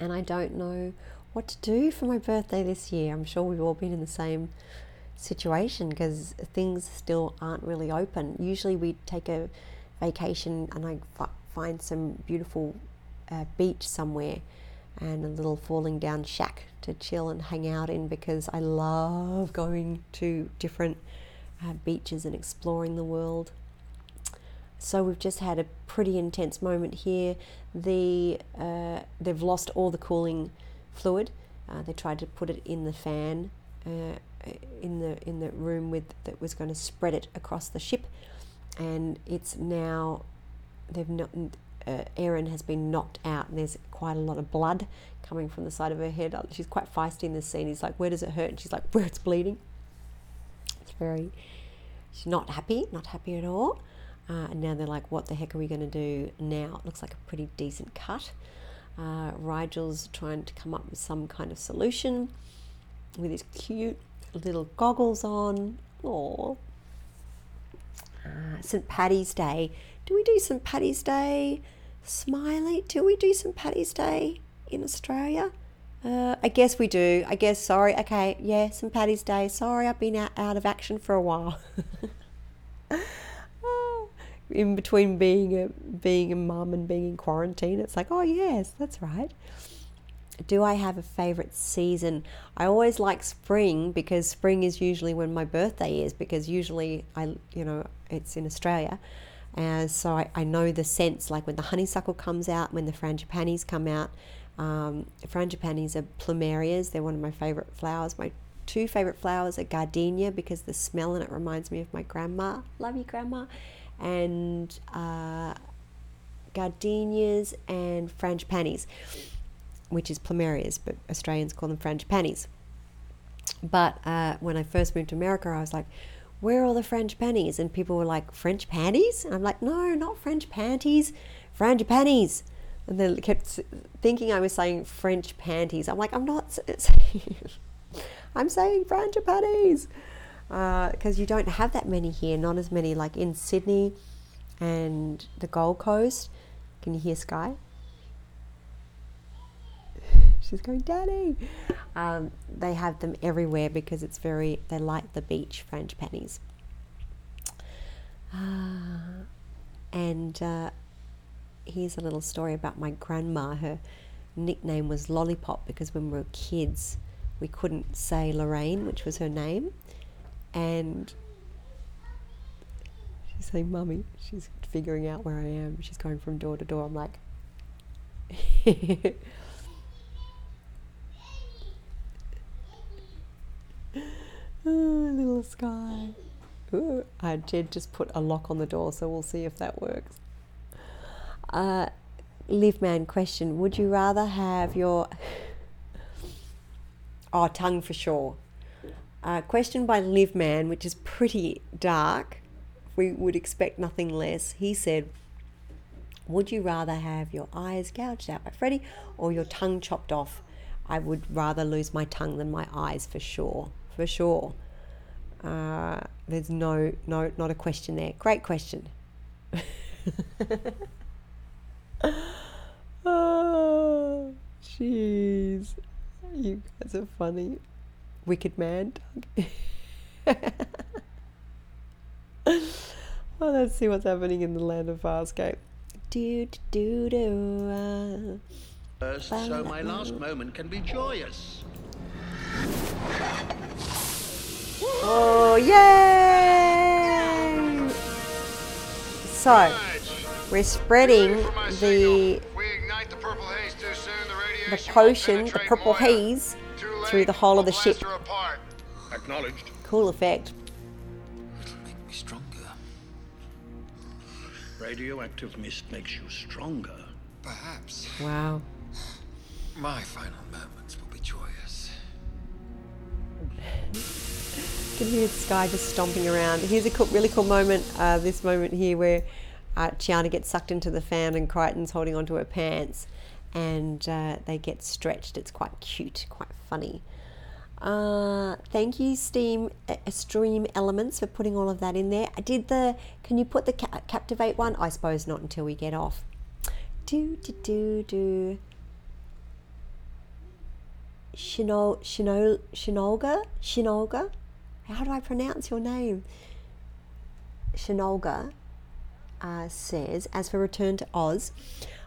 Speaker 1: and I don't know what to do for my birthday this year. I'm sure we've all been in the same situation because things still aren't really open. Usually we take a vacation and I f- find some beautiful uh, beach somewhere and a little falling down shack to chill and hang out in because I love going to different uh, beaches and exploring the world. So we've just had a pretty intense moment here. The uh, they've lost all the cooling fluid. Uh, they tried to put it in the fan uh, in the in the room with that was going to spread it across the ship, and it's now they've not. Uh, Aeryn has been knocked out, and there's quite a lot of blood coming from the side of her head. She's quite feisty in this scene. He's like, "Where does it hurt?" And she's like, "Where it's bleeding." It's very. She's not happy, not happy at all. Uh, and now they're like, "What the heck are we going to do now?" It looks like a pretty decent cut. Uh, Rygel's trying to come up with some kind of solution with his cute little goggles on. Aww. Uh, St. Paddy's Day. Do we do St. Paddy's Day? Smiley, do we do St. Paddy's Day in Australia? Uh, I guess we do. I guess, sorry. Okay, yeah, St. Paddy's Day. Sorry, I've been out, out of action for a while. in between being a being a mum and being in quarantine, it's like, oh yes, that's right. Do I have a favorite season? I always like spring because spring is usually when my birthday is because usually I you know it's in Australia, and so I, I know the sense like when the honeysuckle comes out, when the frangipanis come out. Um, frangipanis are plumerias. They're one of my favorite flowers. My two favorite flowers are gardenia because the smell in it reminds me of my grandma. Love you, grandma and uh, gardenias and frangipanis, which is plumerias, but Australians call them frangipanis. But uh, when I first moved to America, I was like, where are all the frangipanis? And people were like, French panties? And I'm like, no, not French panties, frangipanis. And they kept thinking I was saying French panties. I'm like, I'm not saying, I'm saying frangipanis because uh, because you don't have that many here, not as many like in Sydney and the Gold Coast. Can you hear Sky? She's going, Daddy. Um, they have them everywhere because it's very, they like the beach frangipanis. Uh, and uh, here's a little story about my grandma. Her nickname was Lollipop because when we were kids, we couldn't say Lorraine, which was her name and she's saying, Mummy, she's figuring out where I am. She's going from door to door. I'm like, oh, little sky. Ooh, I did just put a lock on the door, so we'll see if that works. Uh, live man question Would you rather have your. oh, tongue for sure. Uh, question by Live Man, which is pretty dark. We would expect nothing less. He said, Would you rather have your eyes gouged out by Freddy or your tongue chopped off? I would rather lose my tongue than my eyes for sure. For sure. Uh, there's no, no, not a question there. Great question. oh, jeez. You guys are funny wicked man, Doug. well, let's see what's happening in the land of Farscape. Do.
Speaker 3: Uh, so my last moment can be joyous.
Speaker 1: Oh yay! So we're spreading the the potion, the purple haze through the whole of the ship.
Speaker 3: Acknowledged.
Speaker 1: Cool effect.
Speaker 4: It'll make me stronger.
Speaker 3: Radioactive mist makes you stronger.
Speaker 4: Perhaps
Speaker 1: Wow.
Speaker 4: my final moments will be joyous.
Speaker 1: Can hear Sky just stomping around. Here's a cool, really cool moment. Uh, this moment here where uh, gets sucked into the fan and Crichton's holding onto her pants, and uh, they get stretched. It's quite cute, quite funny. Uh, thank you, Steam uh, Stream Elements, for putting all of that in there. I did the. Can you put the ca- Captivate one? I suppose not until we get off. Do do do do. Shino, Shino, Shinolga? Shinolga? How do I pronounce your name? Shinolga uh, says, as for Return to Oz,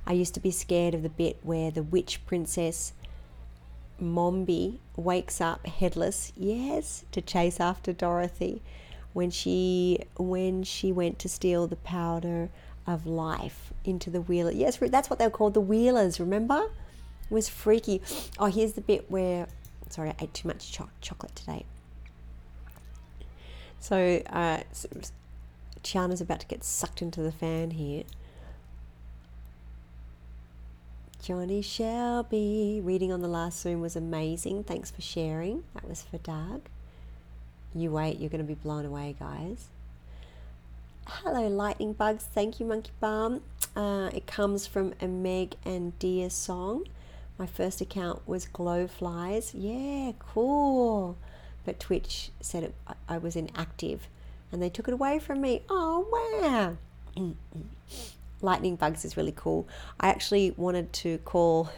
Speaker 1: I used to be scared of the bit where the witch princess Mombi wakes up headless, yes, to chase after Dorothy when she when she went to steal the powder of life into the wheeler. Yes, that's what they were called, the wheelers, remember? It was freaky. Oh, here's the bit where Sorry, I ate too much cho- chocolate today. So uh, Chiana's about to get sucked into the fan here. Johnny Shelby reading on the last Zoom was amazing. Thanks for sharing. That was for Doug. You wait, you're going to be blown away, guys. Hello, lightning bugs. Thank you, Monkey Balm. Uh, it comes from a Meg and Dear song. My first account was Glowflies. Yeah, cool. But Twitch said it, I- was inactive and they took it away from me. Oh, wow. Lightning bugs is really cool. I actually wanted to call.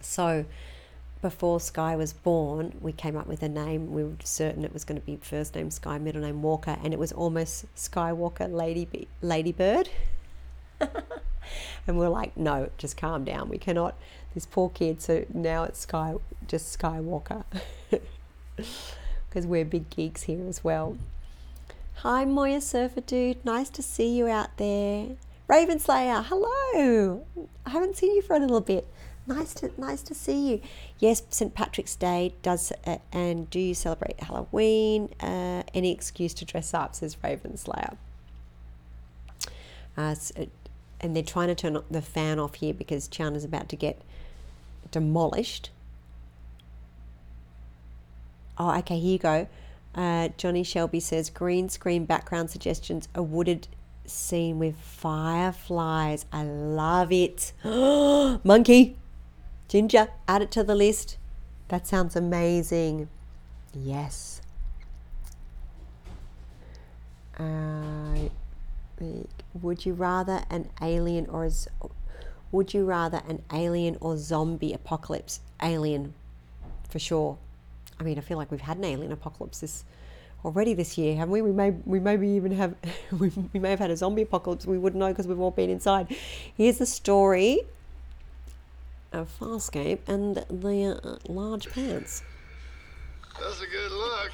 Speaker 1: So, before Sky was born, we came up with a name. We were certain it was going to be first name Sky, middle name Walker, and it was almost Skywalker Lady Ladybird. and we are like, no, just calm down. We cannot. This poor kid. So now it's Sky, just Skywalker, because we're big geeks here as well. Hi, Moya Surfer Dude. Nice to see you out there. Raven Slayer, hello. I haven't seen you for a little bit. Nice to nice to see you. Yes, St Patrick's Day does. Uh, and do you celebrate Halloween? Uh, any excuse to dress up, says Raven Slayer. Uh, uh, and they're trying to turn the fan off here because Chiana's about to get demolished. Oh, okay, here you go. Uh, Johnny Shelby says green screen background suggestions, a wooded scene with fireflies. I love it. Monkey, Ginger, add it to the list. That sounds amazing. Yes. Uh, would you rather an alien or a would you rather an alien or zombie apocalypse? Alien, for sure. I mean, I feel like we've had an alien apocalypse this already this year, haven't we? We may we maybe even have we, we may have had a zombie apocalypse. We wouldn't know because we've all been inside. Here's the story of Farscape and the uh, large pants.
Speaker 5: That's a good look.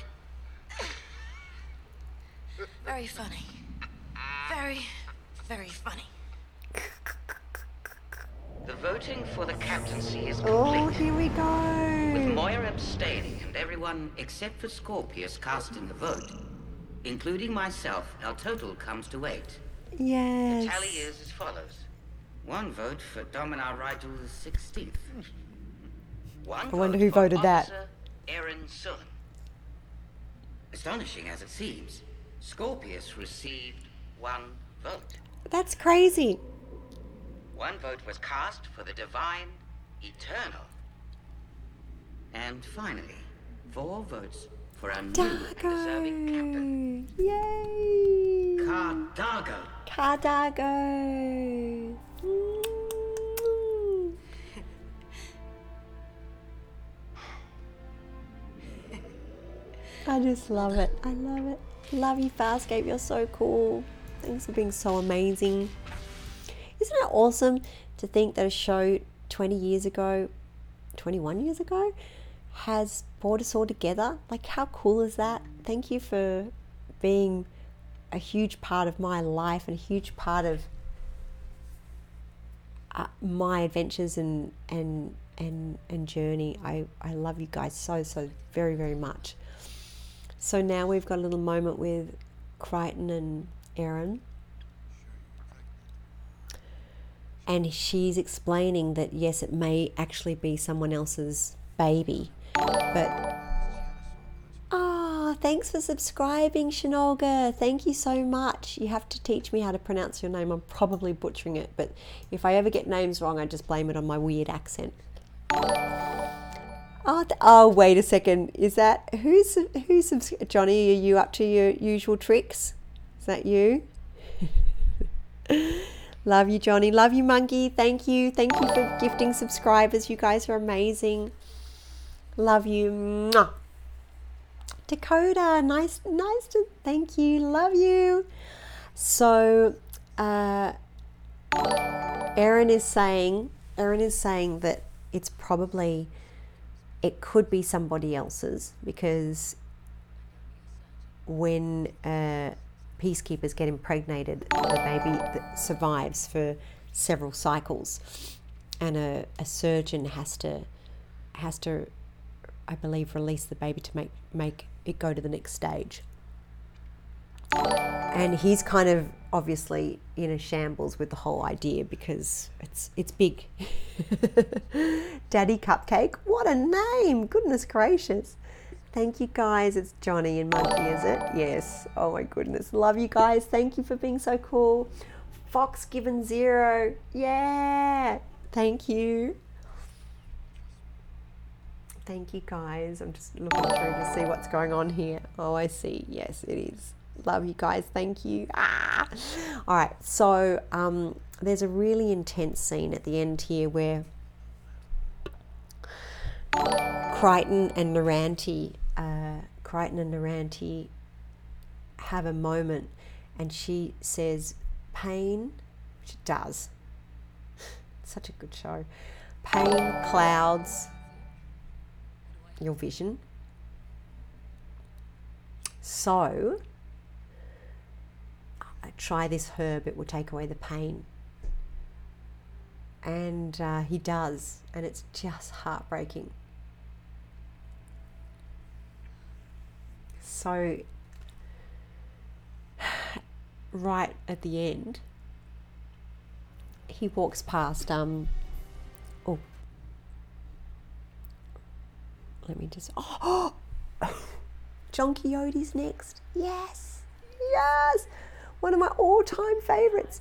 Speaker 2: Very funny. Very, very funny.
Speaker 8: The voting for the captaincy is
Speaker 1: oh,
Speaker 8: complete.
Speaker 1: Oh, here we go.
Speaker 8: With. Moya abstaining and everyone except for Scorpius casting the vote, including myself, our total comes to eight.
Speaker 1: Yes.
Speaker 8: The tally is as follows. One vote for Dominar Rygel the 16th. One
Speaker 1: I wonder
Speaker 8: vote
Speaker 1: who voted that.
Speaker 8: Aeryn Sullen. Astonishing as it seems, Scorpius received one vote.
Speaker 1: That's crazy.
Speaker 8: One vote was cast for the divine eternal. And finally, four votes for a new and deserving captain,
Speaker 1: D'Argo. Yay.
Speaker 8: Cardago.
Speaker 1: Cardago. Mm. I just love it. I love it. Love you, Farscape. You're so cool. Thanks for being so amazing. Isn't it awesome to think that a show 20 years ago, 21 years ago, has brought us all together? Like, how cool is that? Thank you for being a huge part of my life and a huge part of uh, my adventures and and and and journey. I I love you guys so so very very much. So now we've got a little moment with Crichton and Aeryn. And she's explaining that yes, it may actually be someone else's baby. But Ah, thanks for subscribing, Shanolga. Thank you so much. You have to teach me how to pronounce your name. I'm probably butchering it, but if I ever get names wrong, I just blame it on my weird accent. Oh, th- oh wait a second. Is that who's who's Johnny? Are you up to your usual tricks? Is that you? Love you, Johnny. Love you, Monkey. Thank you. Thank you for gifting subscribers. You guys are amazing. Love you. Mwah. Dakota, nice, nice to thank you. Love you. So, uh, Aeryn is saying, Aeryn is saying that it's probably, it could be somebody else's because when uh, peacekeepers get impregnated, the baby survives for several cycles, and a, a surgeon has to has to I believe, release the baby to make make it go to the next stage. And he's kind of obviously in a shambles with the whole idea because it's it's big. Daddy Cupcake, what a name! Goodness gracious. Thank you guys. It's Johnny and Monkey, is it? Yes. Oh my goodness. Love you guys. Thank you for being so cool. Fox given zero. Yeah. Thank you. Thank you guys. I'm just looking through to see what's going on here. Oh, I see. Yes, it is. Love you guys. Thank you. Ah. All right. So um, there's a really intense scene at the end here where Crichton and Noranti, Crichton and Noranti have a moment, and she says, "Pain," which it does. Such a good show. Pain clouds your vision. So, try this herb, it will take away the pain. And uh, he does, and it's just heartbreaking. So, right at the end, he walks past. Um, oh, let me just. Oh, John Quixote's next. Yes, yes, one of my all-time favorites.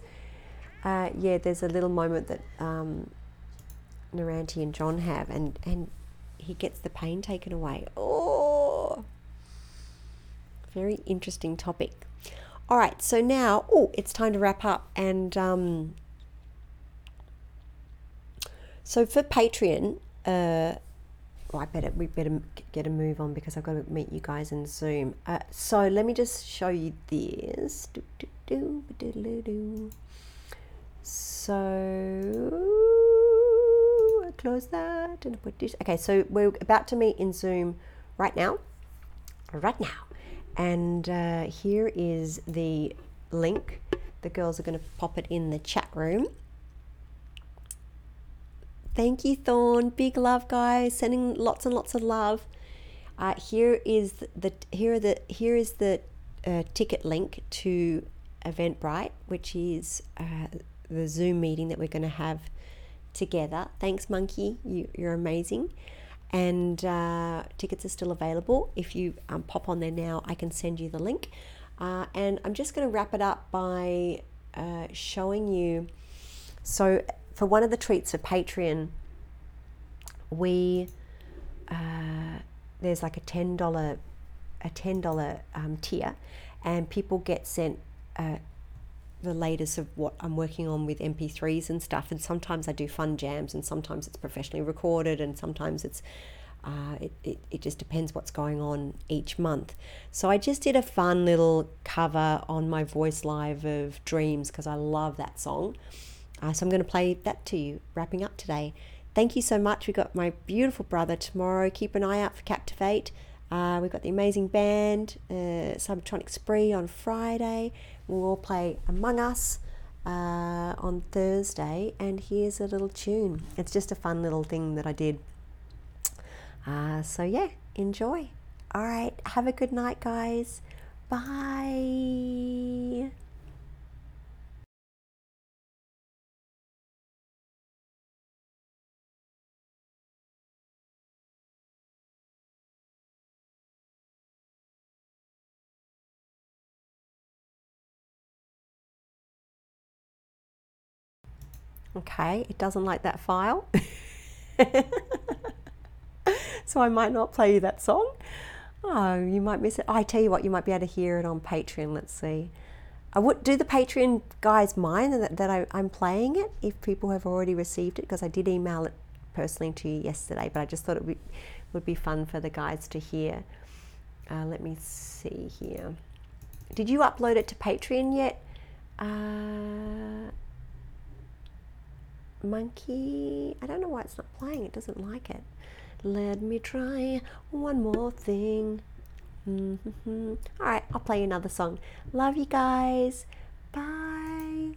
Speaker 1: Uh, yeah, there's a little moment that um, Noranti and John have, and and he gets the pain taken away. Oh, very interesting topic. All right, so now, oh, it's time to wrap up, and um, so for Patreon, uh, well, I better we better get a move on because I've got to meet you guys in Zoom. Uh, so let me just show you this. Do, do, do. So close that and put this. Okay, so we're about to meet in Zoom right now, right now, and uh, here is the link. The girls are going to pop it in the chat room. Thank you, Thorn. Big love, guys. Sending lots and lots of love. Uh, here is the here the here is the uh, ticket link to Eventbrite, which is uh, the Zoom meeting that we're going to have together. Thanks, Monkey. You, you're amazing. And uh, tickets are still available. If you um, pop on there now, I can send you the link. Uh, and I'm just going to wrap it up by uh, showing you. So, for one of the treats for Patreon, we uh, there's like a ten dollar a ten dollar um, tier, and people get sent uh, the latest of what I'm working on with MP3s and stuff. And sometimes I do fun jams, and sometimes it's professionally recorded, and sometimes it's uh, it, it, it just depends what's going on each month. So I just did a fun little cover on my voice live of Dreams because I love that song. Uh, so I'm going to play that to you, wrapping up today. Thank you so much. We've got my beautiful brother tomorrow. Keep an eye out for Captivate. Uh, we've got the amazing band, uh, Subtronic Spree on Friday. We'll all play Among Us uh, on Thursday. And here's a little tune. It's just a fun little thing that I did. Uh, so, yeah, enjoy. All right. Have a good night, guys. Bye. Okay, it doesn't like that file. so I might not play you that song. Oh, you might miss it. I tell you what, you might be able to hear it on Patreon. Let's see. I would do the Patreon guys mind that, that I, I'm playing it if people have already received it because I did email it personally to you yesterday, but I just thought it would be, would be fun for the guys to hear. Uh, let me see here. Did you upload it to Patreon yet? Uh, monkey. I don't know why it's not playing, it doesn't like it. Let me try one more thing. Mm-hmm. All right, I'll play another song. Love you guys. Bye.